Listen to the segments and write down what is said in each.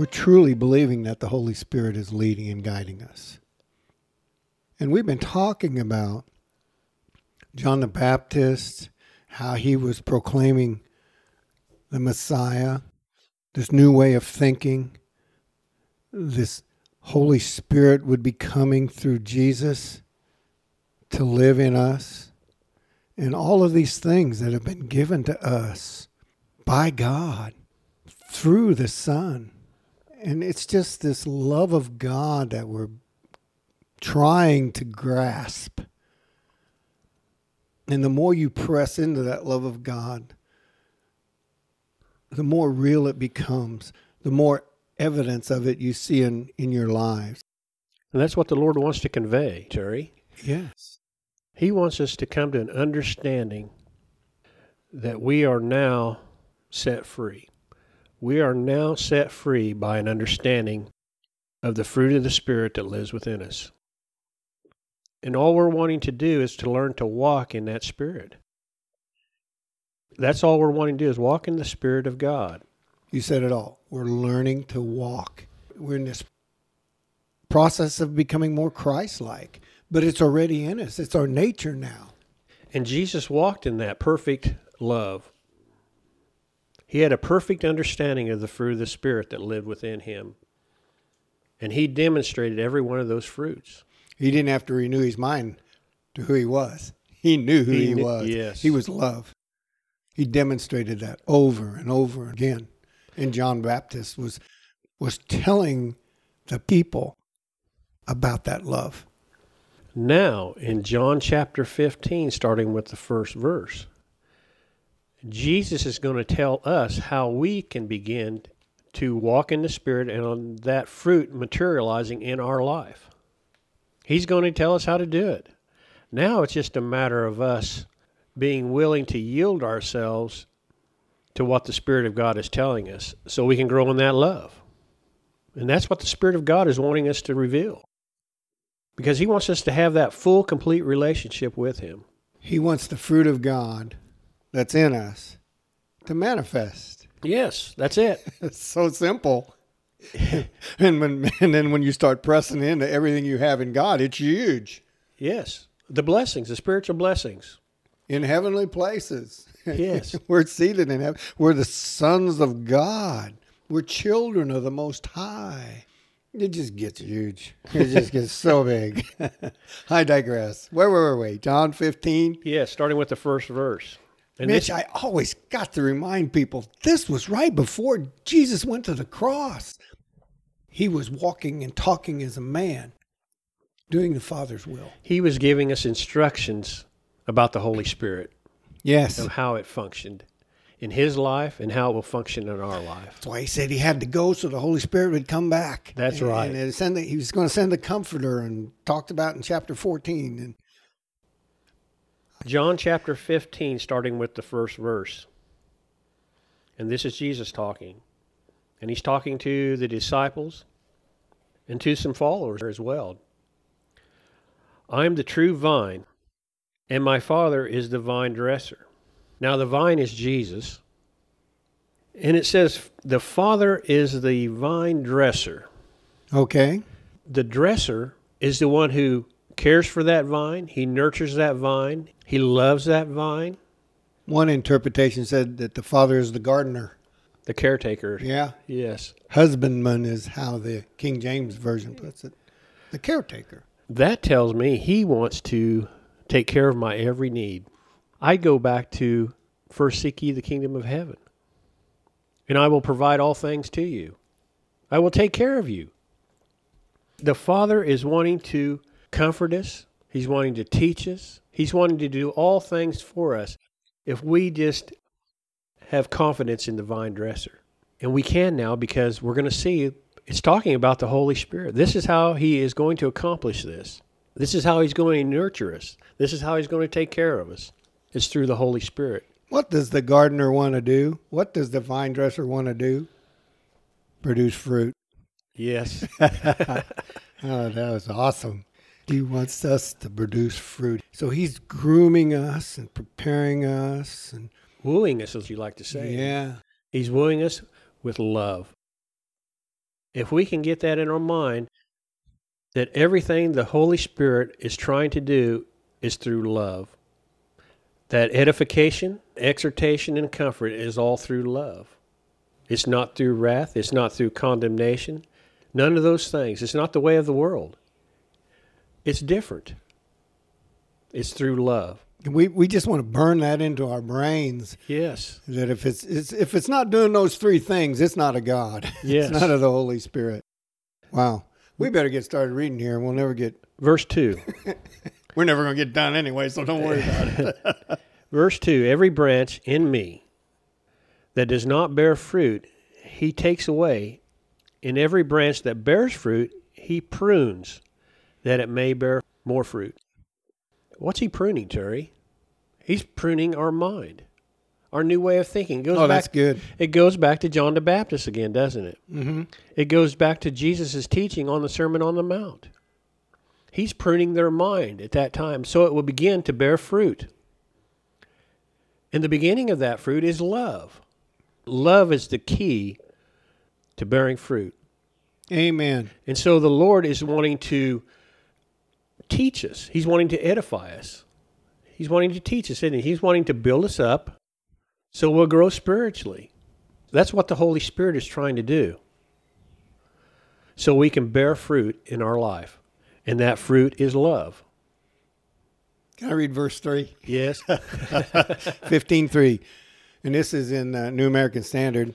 we're truly believing that the Holy Spirit is leading and guiding us. And we've been talking about John the Baptist, how he was proclaiming the Messiah, this new way of thinking, this Holy Spirit would be coming through Jesus to live in us, and all of these things that have been given to us by God through the Son. And it's just this love of God that we're trying to grasp. And the more you press into that love of God, the more real it becomes, the more evidence of it you see in, in your lives. And that's what the Lord wants to convey, Terry. Yes. He wants us to come to an understanding that we are now set free. We are now set free by an understanding of the fruit of the Spirit that lives within us. And all we're wanting to do is to learn to walk in that Spirit. That's all we're wanting to do is walk in the Spirit of God. You said it all. We're learning to walk. We're in this process of becoming more Christ like, but it's already in us. It's our nature now. And Jesus walked in that perfect love. He had a perfect understanding of the fruit of the Spirit that lived within him. And he demonstrated every one of those fruits. He didn't have to renew his mind to who he was. He knew who he, He knew- was. yes. He was love. He demonstrated that over and over again. And John Baptist was was telling the people about that love. Now, in John chapter 15, starting with the first verse, Jesus is going to tell us how we can begin to walk in the Spirit and on that fruit materializing in our life. He's going to tell us how to do it. Now it's just a matter of us being willing to yield ourselves to what the Spirit of God is telling us so we can grow in that love. And that's what the Spirit of God is wanting us to reveal because he wants us to have that full, complete relationship with him. He wants the fruit of God that's in us to manifest. Yes, that's it. It's so simple. and when and then when you start pressing into everything you have in God, it's huge. Yes, the blessings, the spiritual blessings. In heavenly places. Yes. We're seated in heaven. We're the sons of God. We're children of the Most High. It just gets huge. It just gets so big. I digress. Where were we? John 15. Yes, starting with the first verse. And Mitch, I always got to remind people this was right before Jesus went to the cross. He was walking and talking as a man, doing the Father's will. he was giving us instructions about the Holy Spirit Yes. and how it functioned in his life and how it will function in our life. That's why he said he had to go so the Holy Spirit would come back. That's And- right. And send the, he was going to send the Comforter and talked about in chapter 14. And John chapter 15, starting with the first verse. And this is Jesus talking. And he's talking to the disciples and to some followers as well. I am the true vine, and my Father is the vine dresser. Now, the vine is Jesus. And it says, the Father is the vine dresser. okay. The dresser is the one who cares for that vine, he nurtures that vine, he loves that vine. One interpretation said that the Father is the gardener. The caretaker. Yeah. Yes. Husbandman is how the King James Version puts it. The caretaker. That tells me he wants to take care of my every need. I go back to first seek ye the kingdom of heaven, and I will provide all things to you. I will take care of you. The Father is wanting to comfort us, He's wanting to teach us, He's wanting to do all things for us if we just have confidence in the vine dresser. And we can now because we're going to see it's talking about the Holy Spirit. This is how He is going to accomplish this. This is how He's going to nurture us. This is how He's going to take care of us. It's through the Holy Spirit. What does the gardener want to do? What does the vine dresser want to do? Produce fruit. Yes. Oh, that was awesome. He wants us to produce fruit. So he's grooming us and preparing us and wooing us, as you like to say. yeah. He's wooing us with love. If we can get that in our mind, that everything the Holy Spirit is trying to do is through love. That edification, exhortation, and comfort is all through love. It's not through wrath, it's not through condemnation. None of those things. It's not the way of the world. It's different. It's through love. We we just want to burn that into our brains Yes. that if it's, it's if it's not doing those three things, it's not a God. Yes. it's not of the Holy Spirit. Wow. We better get started reading here. We'll never get Verse 2. we're never gonna get done anyway, so don't worry about it. Verse 2 Every branch in me that does not bear fruit, he takes away. In every branch that bears fruit, he prunes, that it may bear more fruit. What's he pruning, Terry? He's pruning our mind, our new way of thinking. It goes oh, back, that's good. It goes back to John the Baptist again, doesn't it? Mm-hmm. It goes back to Jesus' teaching on the Sermon on the Mount. He's pruning their mind at that time so it will begin to bear fruit. And the beginning of that fruit is love. Love is the key to bearing fruit. Amen. And so the Lord is wanting to teach us, He's wanting to edify us. He's wanting to teach us, isn't he? He's wanting to build us up so we'll grow spiritually. That's what the Holy Spirit is trying to do. So we can bear fruit in our life. And that fruit is love. Can I read verse three? Yes. Fifteen three, and this is in uh, New American Standard.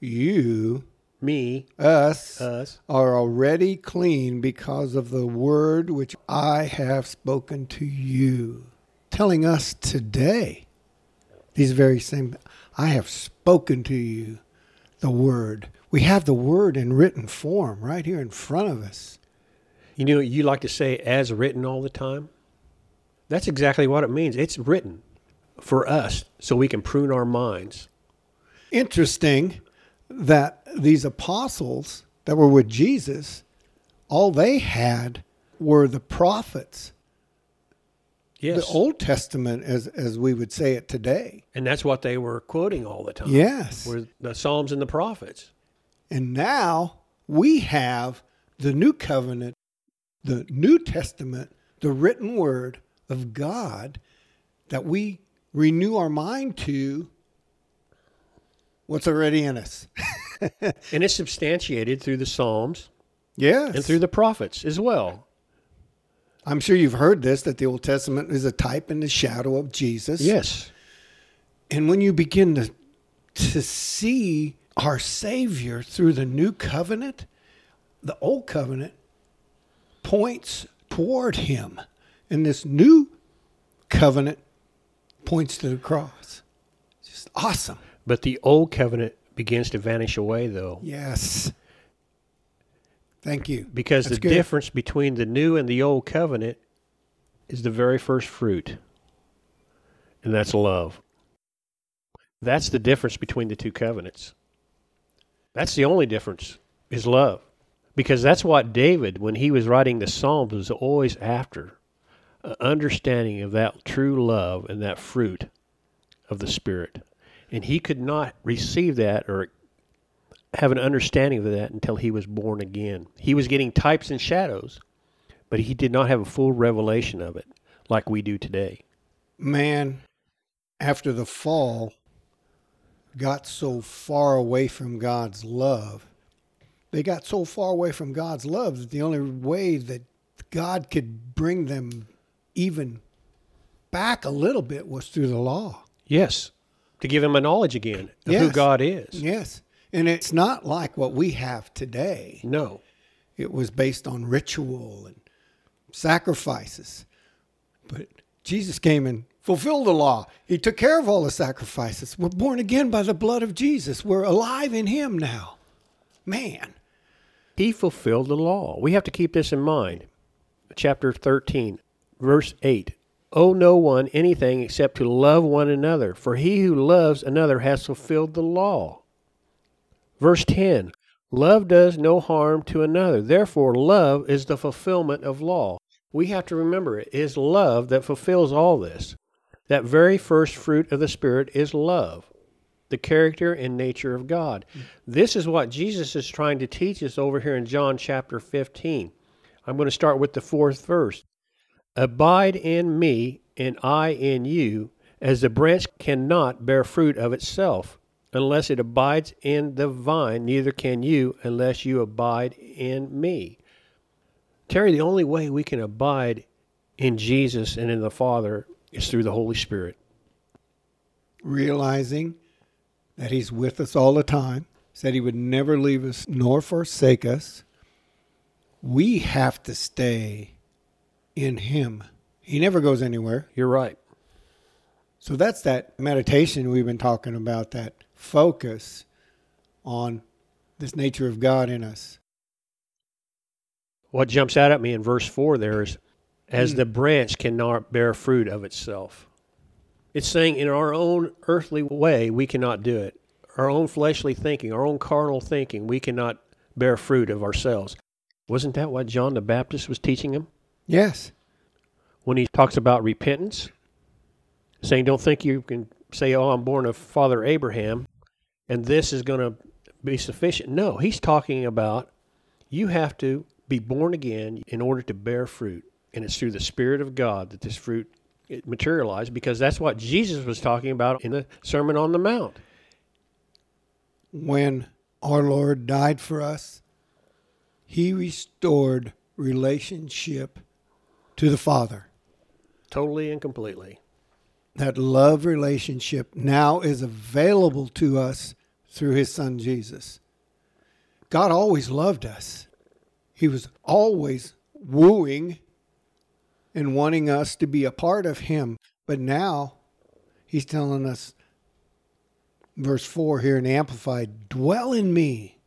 You, Me, us, us. are already clean because of the word which I have spoken to you. Telling us today, these very same, I have spoken to you the word. We have the word in written form right here in front of us. You know, you like to say as written all the time. That's exactly what it means. It's written for us so we can prune our minds. Interesting that these apostles that were with Jesus, all they had were the prophets, Yes. the Old Testament, as as we would say it today. and that's what they were quoting all the time. Yes, Were the Psalms and the prophets. and now we have the New Covenant, the New Testament, the written Word of God that we renew our mind to. What's already in us? And it's substantiated through the Psalms Yes, and through the prophets as well. I'm sure you've heard this that the Old Testament is a type and the shadow of Jesus. Yes. And when you begin to to see our Savior through the new covenant, the old covenant points toward him. And this new covenant points to the cross. It's just awesome. But the old covenant begins to vanish away, though, Yes. Thank you. because That's the good. difference between the new and the old covenant is the very first fruit, and that's love. That's the difference between the two covenants. That's the only difference is love. Because that's what David, when he was writing the Psalms, was always after an understanding of that true love and that fruit of the Spirit. And he could not receive that or have an understanding of that until he was born again. He was getting types and shadows, but he did not have a full revelation of it like we do today. man after the fall got so far away from God's love. They got so far away from God's love that the only way that God could bring them even back a little bit was through the law. Yes, to give him a knowledge again of who God is. Yes. And it's not like what we have today. No. It was based on ritual and sacrifices. But Jesus came and fulfilled the law. He took care of all the sacrifices. We're born again by the blood of Jesus. We're alive in Him now. Man. He fulfilled the law. We have to keep this in mind. Chapter 13, verse 8. Owe no one anything except to love one another, for he who loves another has fulfilled the law. Verse 10. Love does no harm to another. Therefore, love is the fulfillment of law. We have to remember it is love that fulfills all this. That very first fruit of the Spirit is love. the character and nature of God. This is what Jesus is trying to teach us over here in John chapter 15. I'm going to start with the fourth verse. Abide in me, and I in you, as the branch cannot bear fruit of itself unless it abides in the vine, neither can you unless you abide in me. Terry, the only way we can abide in Jesus and in the Father is through the Holy Spirit. Realizing that He's with us all the time, said He would never leave us nor forsake us. We have to stay in Him. He never goes anywhere. You're right. So that's that meditation we've been talking about, that focus on this nature of God in us. What jumps out at me in verse 4 there is, as hmm. the branch cannot bear fruit of itself. It's saying in our own earthly way, we cannot do it. Our own fleshly thinking, our own carnal thinking, we cannot bear fruit of ourselves. Wasn't that what John the Baptist was teaching him Yes. when he talks about repentance? Saying, don't think you can say, oh, I'm born of Father Abraham and this is going to be sufficient. No, he's talking about you have to be born again in order to bear fruit. And it's through the Spirit of God that this fruit it materialized because that's what Jesus was talking about in the Sermon on the Mount. When our Lord died for us, He restored relationship to the Father. Totally and completely. That love relationship now is available to us through His Son Jesus. God always loved us. He was always wooing and wanting us to be a part of Him. But now He's telling us, verse 4 here in Amplified, dwell in me.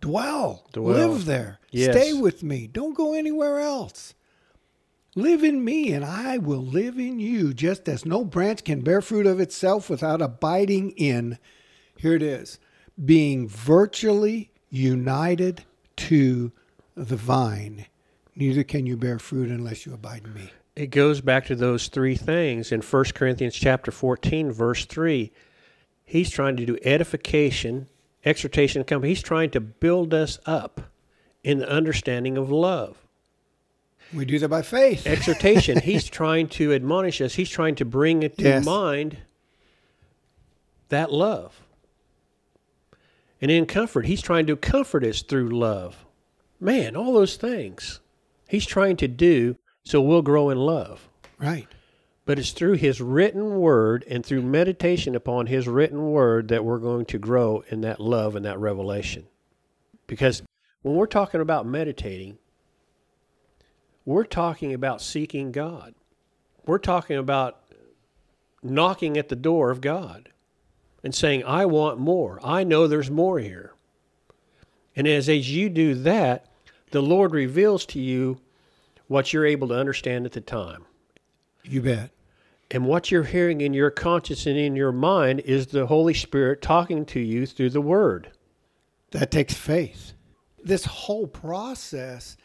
Dwell. Dwell. Live there. Yes. Stay with me. Don't go anywhere else. Live in me, and I will live in you, just as no branch can bear fruit of itself without abiding in, here it is, being virtually united to the vine. Neither can you bear fruit unless you abide in me. It goes back to those three things in 1 Corinthians chapter 14 verse 3. He's trying to do edification, exhortation, company. He's trying to build us up in the understanding of love. We do that by faith. exhortation. he's trying to admonish us. He's trying to bring it to Yes. mind that love. And in comfort, he's trying to comfort us through love. Man, all those things he's trying to do so we'll grow in love. Right. But it's through his written word and through meditation upon his written word that we're going to grow in that love and that revelation. Because when we're talking about meditating, we're talking about seeking God. We're talking about knocking at the door of God and saying, I want more. I know there's more here. And as, as you do that, the Lord reveals to you what you're able to understand at the time. You bet. And what you're hearing in your conscience and in your mind is the Holy Spirit talking to you through the Word. That takes faith. This whole process,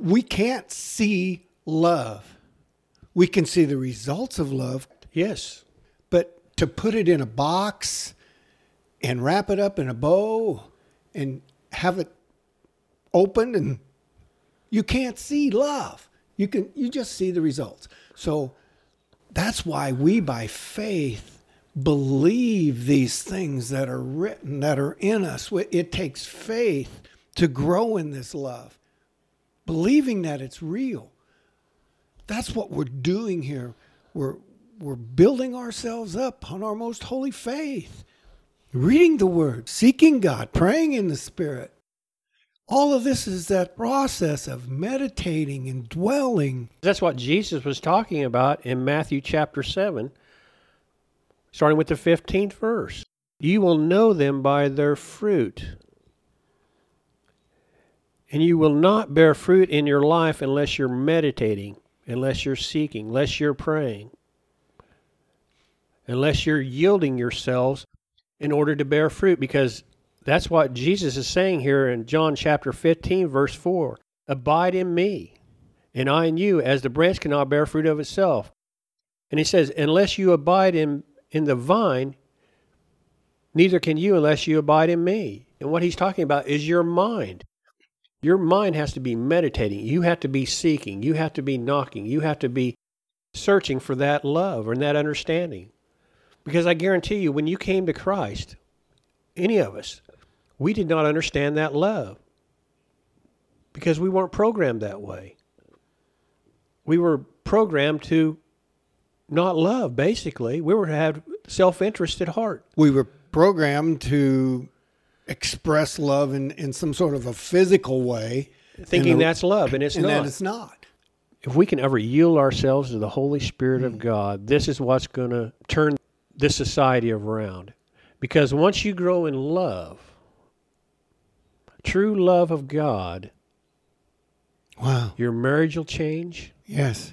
we can't see love. We can see the results of love, Yes. but to put it in a box and wrap it up in a bow and have it opened and you can't see love. You can you just see the results. So that's why we by faith believe these things that are written that are in us. It takes faith to grow in this love. Believing that it's real. That's what we're doing here. We're we're building ourselves up on our most holy faith. Reading the word, seeking God, praying in the spirit. All of this is that process of meditating and dwelling. That's what Jesus was talking about in Matthew chapter 7, starting with the 15th verse. You will know them by their fruit. And you will not bear fruit in your life unless you're meditating, unless you're seeking, unless you're praying, unless you're yielding yourselves in order to bear fruit. Because that's what Jesus is saying here in John chapter 15, verse 4 Abide in me, and I in you, as the branch cannot bear fruit of itself. And he says, Unless you abide in, in the vine, Neither can you unless you abide in me. And what he's talking about is your mind. Your mind has to be meditating. You have to be seeking. You have to be knocking. You have to be searching for that love and that understanding. Because I guarantee you, when you came to Christ, any of us, we did not understand that love because we weren't programmed that way. We were programmed to not love, basically. We were to have self interest at heart. We were programmed to express love in, in some sort of a physical way. Thinking and, that's love, and it's and not. that it's not. if we can ever yield ourselves to the Holy Spirit of mm. God, this is what's going to turn this society around. Because once you grow in love, true love of God, Wow. your marriage will change Yes.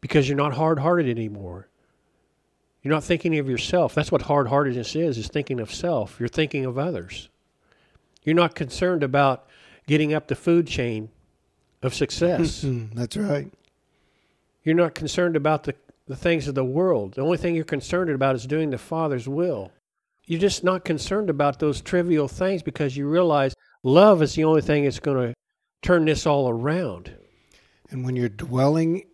because you're not hard-hearted anymore. You're not thinking of yourself. That's what hard-heartedness is, is thinking of self. You're thinking of others. You're not concerned about getting up the food chain of success. That's right. You're not concerned about the, the things of the world. The only thing you're concerned about is doing the Father's will. You're just not concerned about those trivial things because you realize love is the only thing that's going to turn this all around. And when you're dwelling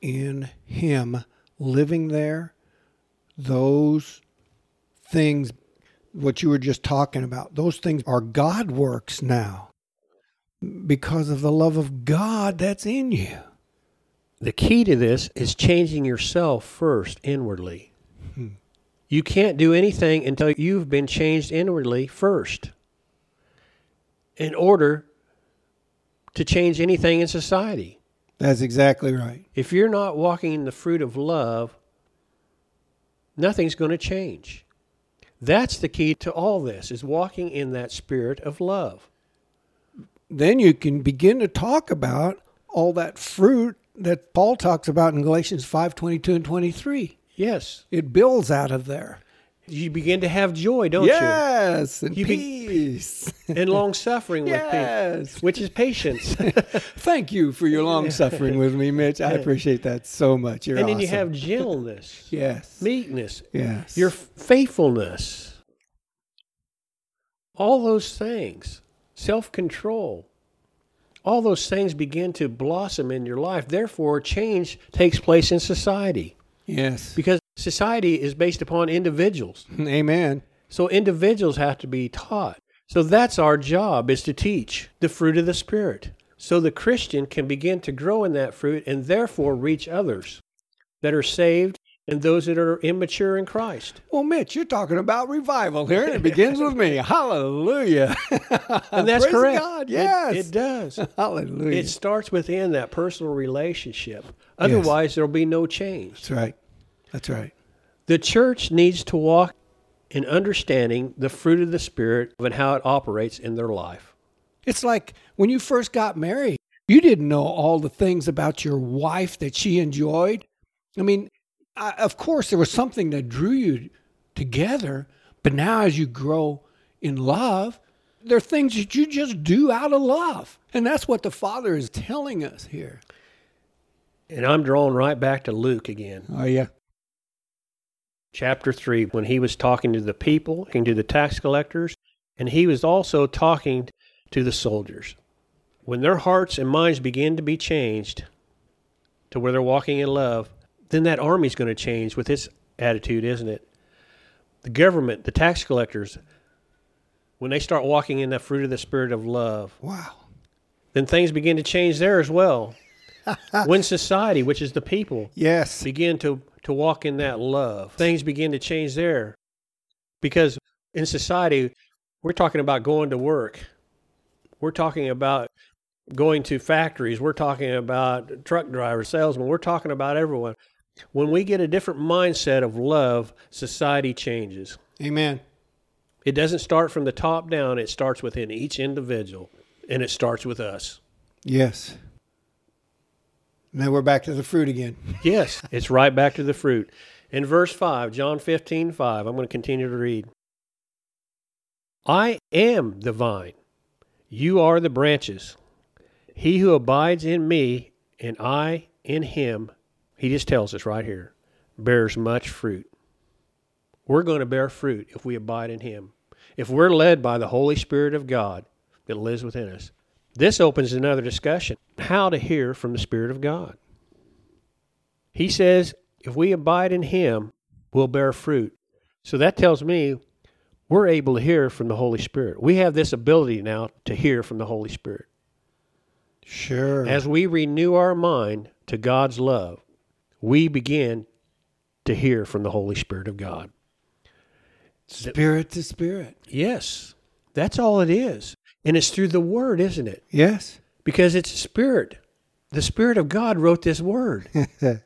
in Him, living there, those things, what you were just talking about, those things are God works now because of the love of God that's in you. The key to this is changing yourself first inwardly. Hmm. You can't do anything until you've been changed inwardly first in order to change anything in society. That's exactly right. If you're not walking in the fruit of love, nothing's going to change. That's the key to all this is walking in that spirit of love. Then you can begin to talk about all that fruit that Paul talks about in Galatians 5 22 and 23. Yes. It builds out of there. You begin to have joy, don't you? yes, and You peace. you? And long suffering with Yes. which is patience. Thank you for your long suffering with me, Mitch. I appreciate that so much. You're and then you have gentleness, yes, meekness, yes, your faithfulness. All those things, self control, all those things begin to blossom in your life. Therefore, change takes place in society yes. because society is based upon individuals. Amen. So individuals have to be taught. So that's our job is to teach the fruit of the spirit. So the Christian can begin to grow in that fruit and therefore reach others that are saved and those that are immature in Christ. Well, Mitch, you're talking about revival here, and it begins with me. Hallelujah. And that's Praise correct. God. Yes. It, does. Hallelujah. it starts within that personal relationship. Otherwise, there'll be no change. that's right. That's right. The church needs to walk in understanding the fruit of the Spirit and how it operates in their life. It's like when you first got married, you didn't know all the things about your wife that she enjoyed. I mean, I, of course, there was something that drew you together, but now as you grow in love, there are things that you just do out of love. And that's what the Father is telling us here. And I'm drawn right back to Luke again. Oh, yeah. Chapter 3 when he was talking to the people, and to the tax collectors, and he was also talking to the soldiers. When their hearts and minds begin to be changed to where they're walking in love, then that army's going to change with its attitude, isn't it? The government, the tax collectors, when they start walking in the fruit of the spirit of love, Wow. then things begin to change there as well. When society, which is the people, Yes. begin to to walk in that love things begin to change there. Because in society we're talking about going to work. We're talking about going to factories. We're talking about truck drivers salesmen. We're talking about everyone. When we get a different mindset of love society changes. Amen. it doesn't start from the top down. It starts within each individual and it starts with us. Yes. Now we're back to the fruit again. Yes, it's right back to the fruit. In verse 5, John 15, 5, I'm going to continue to read. I am the vine, you are the branches. He who abides in me and I in him, he just tells us right here, bears much fruit. we're going to bear fruit if we abide in Him. If we're led by the Holy Spirit of God that lives within us. This opens another discussion how to hear from the Spirit of God. He says, if we abide in Him, we'll bear fruit. So that tells me we're able to hear from the Holy Spirit. We have this ability now to hear from the Holy Spirit. Sure. As we renew our mind to God's love, we begin to hear from the Holy Spirit of God. spirit to spirit. Yes, that's all it is. And it's through the Word, isn't it? Yes. Because it's Spirit. The Spirit of God wrote this Word.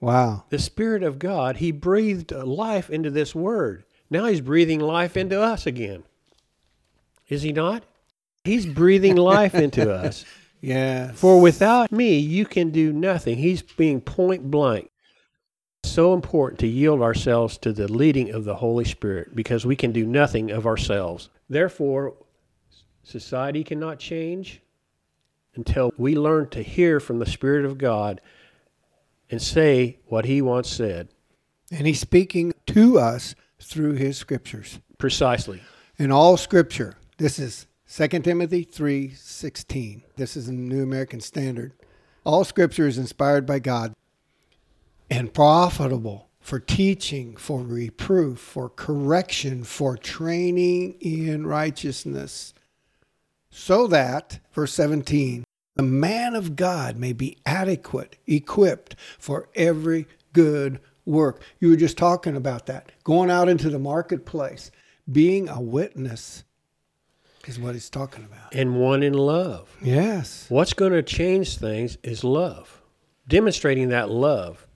wow. the Spirit of God, He breathed life into this Word. Now He's breathing life into us again. Is He not? He's breathing life into us. Yeah. For without me, you can do nothing. He's being point blank. So important to yield ourselves to the leading of the Holy Spirit because we can do nothing of ourselves. Therefore, society cannot change until we learn to hear from the Spirit of God and say what He once said. And he's speaking to us through his scriptures. Precisely. In all scripture, this is 2 Timothy 3:16. This is the New American Standard. All scripture is inspired by God and profitable for teaching, for reproof, for correction, for training in righteousness, so that verse 17, the man of God may be adequate, equipped for every good work. You were just talking about that. Going out into the marketplace, being a witness is what he's talking about. And one in love. Yes. What's going to change things is love. Demonstrating that love.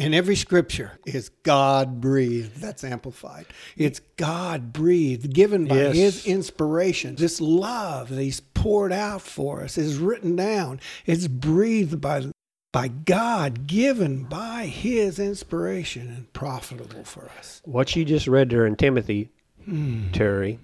And every scripture is God breathed. That's amplified. It's God breathed, given by Yes. His inspiration. This love that He's poured out for us is written down. It's breathed by, by God, given by His inspiration, and profitable for us. What you just read there in Timothy, hmm. Terry,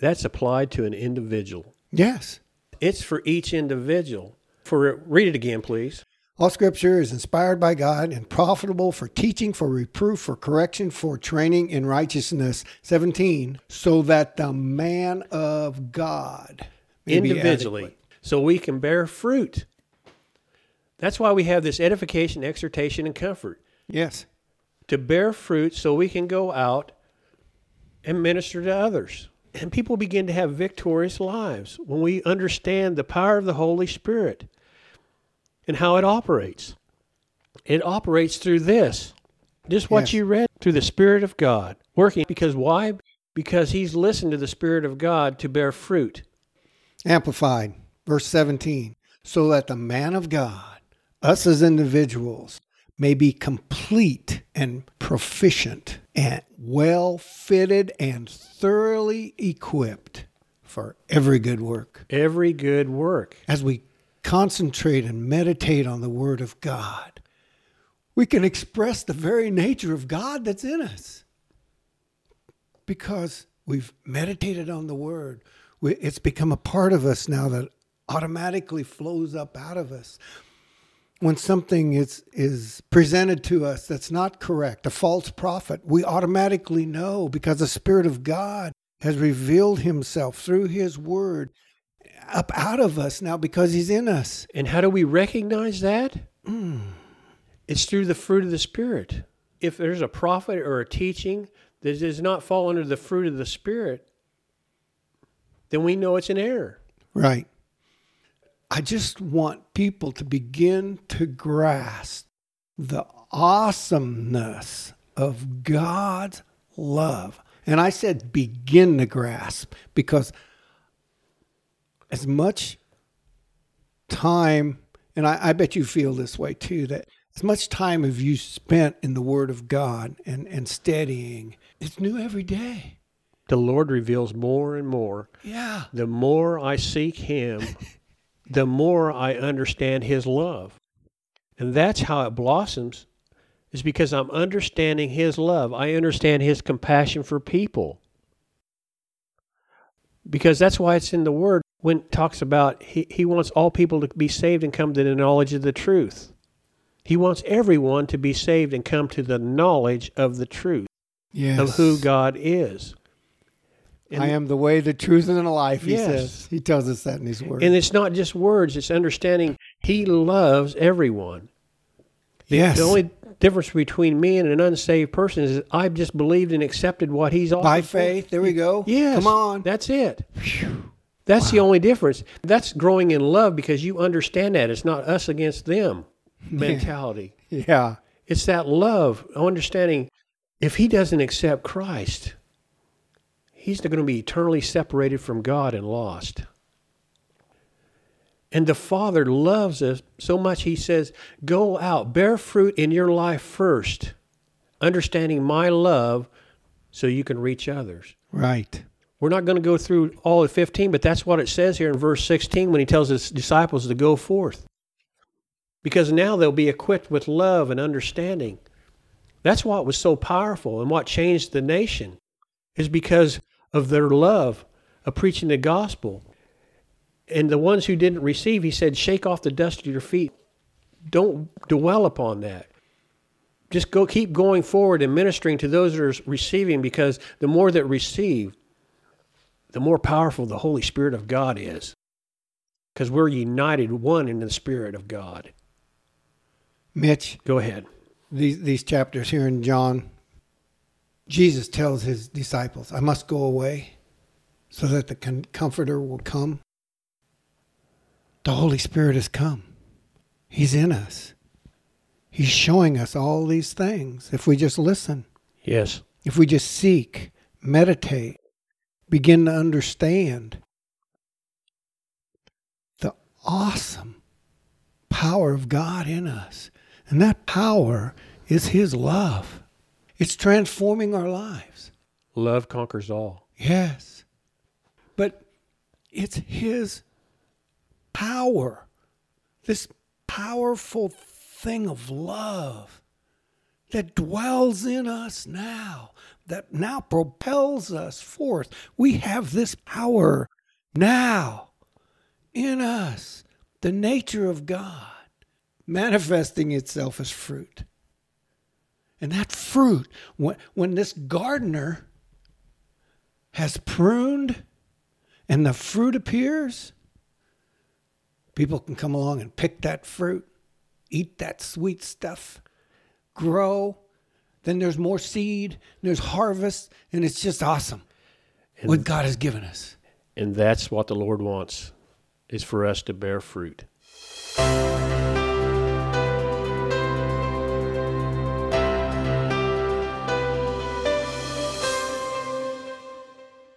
that's applied to an individual. Yes. It's for each individual. For read it again, please. All scripture is inspired by God and profitable for teaching, for reproof, for correction, for training in righteousness. 17. So that the man of God may individually, so we can bear fruit. That's why we have this edification, exhortation, and comfort Yes. to bear fruit, so we can go out and minister to others. And people begin to have victorious lives when we understand the power of the Holy Spirit and how it operates. It operates through this. Just what Yes. you read through the Spirit of God working. Because why? Because he's listened to the Spirit of God to bear fruit. Amplified, verse 17. So that the man of God, us as individuals, may be complete and proficient and well fitted and thoroughly equipped for every good work. Every good work. as we concentrate and meditate on the Word of God, we can express the very nature of God that's in us. Because we've meditated on the Word, it's become a part of us now that automatically flows up out of us. When something is, is presented to us that's not correct, a false prophet, we automatically know because the Spirit of God has revealed Himself through His Word up out of us now because he's in us. And how do we recognize that? Mm. It's through the fruit of the Spirit. If there's a prophet or a teaching that does not fall under the fruit of the Spirit, then we know it's an error. Right. I just want people to begin to grasp the awesomeness of God's love. And I said begin to grasp because as much time, and I, I bet you feel this way too, that as much time have you spent in the Word of God and, and studying, it's new every day. The Lord reveals more and more. Yeah. The more I seek Him, the more I understand His love. And that's how it blossoms, is because I'm understanding His love. I understand His compassion for people. Because that's why it's in the Word when talks about He, he wants all people to be saved and come to the knowledge of the truth. He wants everyone to be saved and come to the knowledge of the truth Yes. of who God is. And- I am the way, the truth, and the life, he Yes. says. He tells us that in his word. And it's not just words, it's understanding He loves everyone. yes. The only difference between me and an unsaved person is I've just believed and accepted what He's offered. By faith. There we go. Yes. Come on. That's it. That's the only difference. That's growing in love because you understand that. It's not us against them mentality. Yeah. It's that love, understanding if he doesn't accept Christ, he's going to be eternally separated from God and lost. And the Father loves us so much, he says, Go out, bear fruit in your life first, understanding my love so you can reach others. Right. We're not going to go through all of 15, but that's what it says here in verse 16 when he tells his disciples to go forth. Because now they'll be equipped with love and understanding. That's what was so powerful and what changed the nation is because of their love of preaching the gospel. And the ones who didn't receive, he said, shake off the dust of your feet. Don't dwell upon that. Just go keep going forward and ministering to those that are receiving because the more that receive, the more powerful the Holy Spirit of God is. Because we're united one in the Spirit of God. Mitch, Go ahead. these, these chapters here in John, Jesus tells his disciples, I must go away so that the Comforter will come. The Holy Spirit has come, He's in us. He's showing us all these things if we just listen, Yes. if we just seek, meditate, begin to understand the awesome power of God in us. And that power is His love. It's transforming our lives. Love conquers all. Yes. But it's His power, this powerful thing of love that dwells in us now, that now propels us forth. We have this power now in us, the nature of God manifesting itself as fruit. And that fruit, when, when this gardener has pruned and the fruit appears, people can come along and pick that fruit, eat that sweet stuff, grow. Then there's more seed, there's harvest, and it's just awesome what God has given us. And that's what the Lord wants is for us to bear fruit.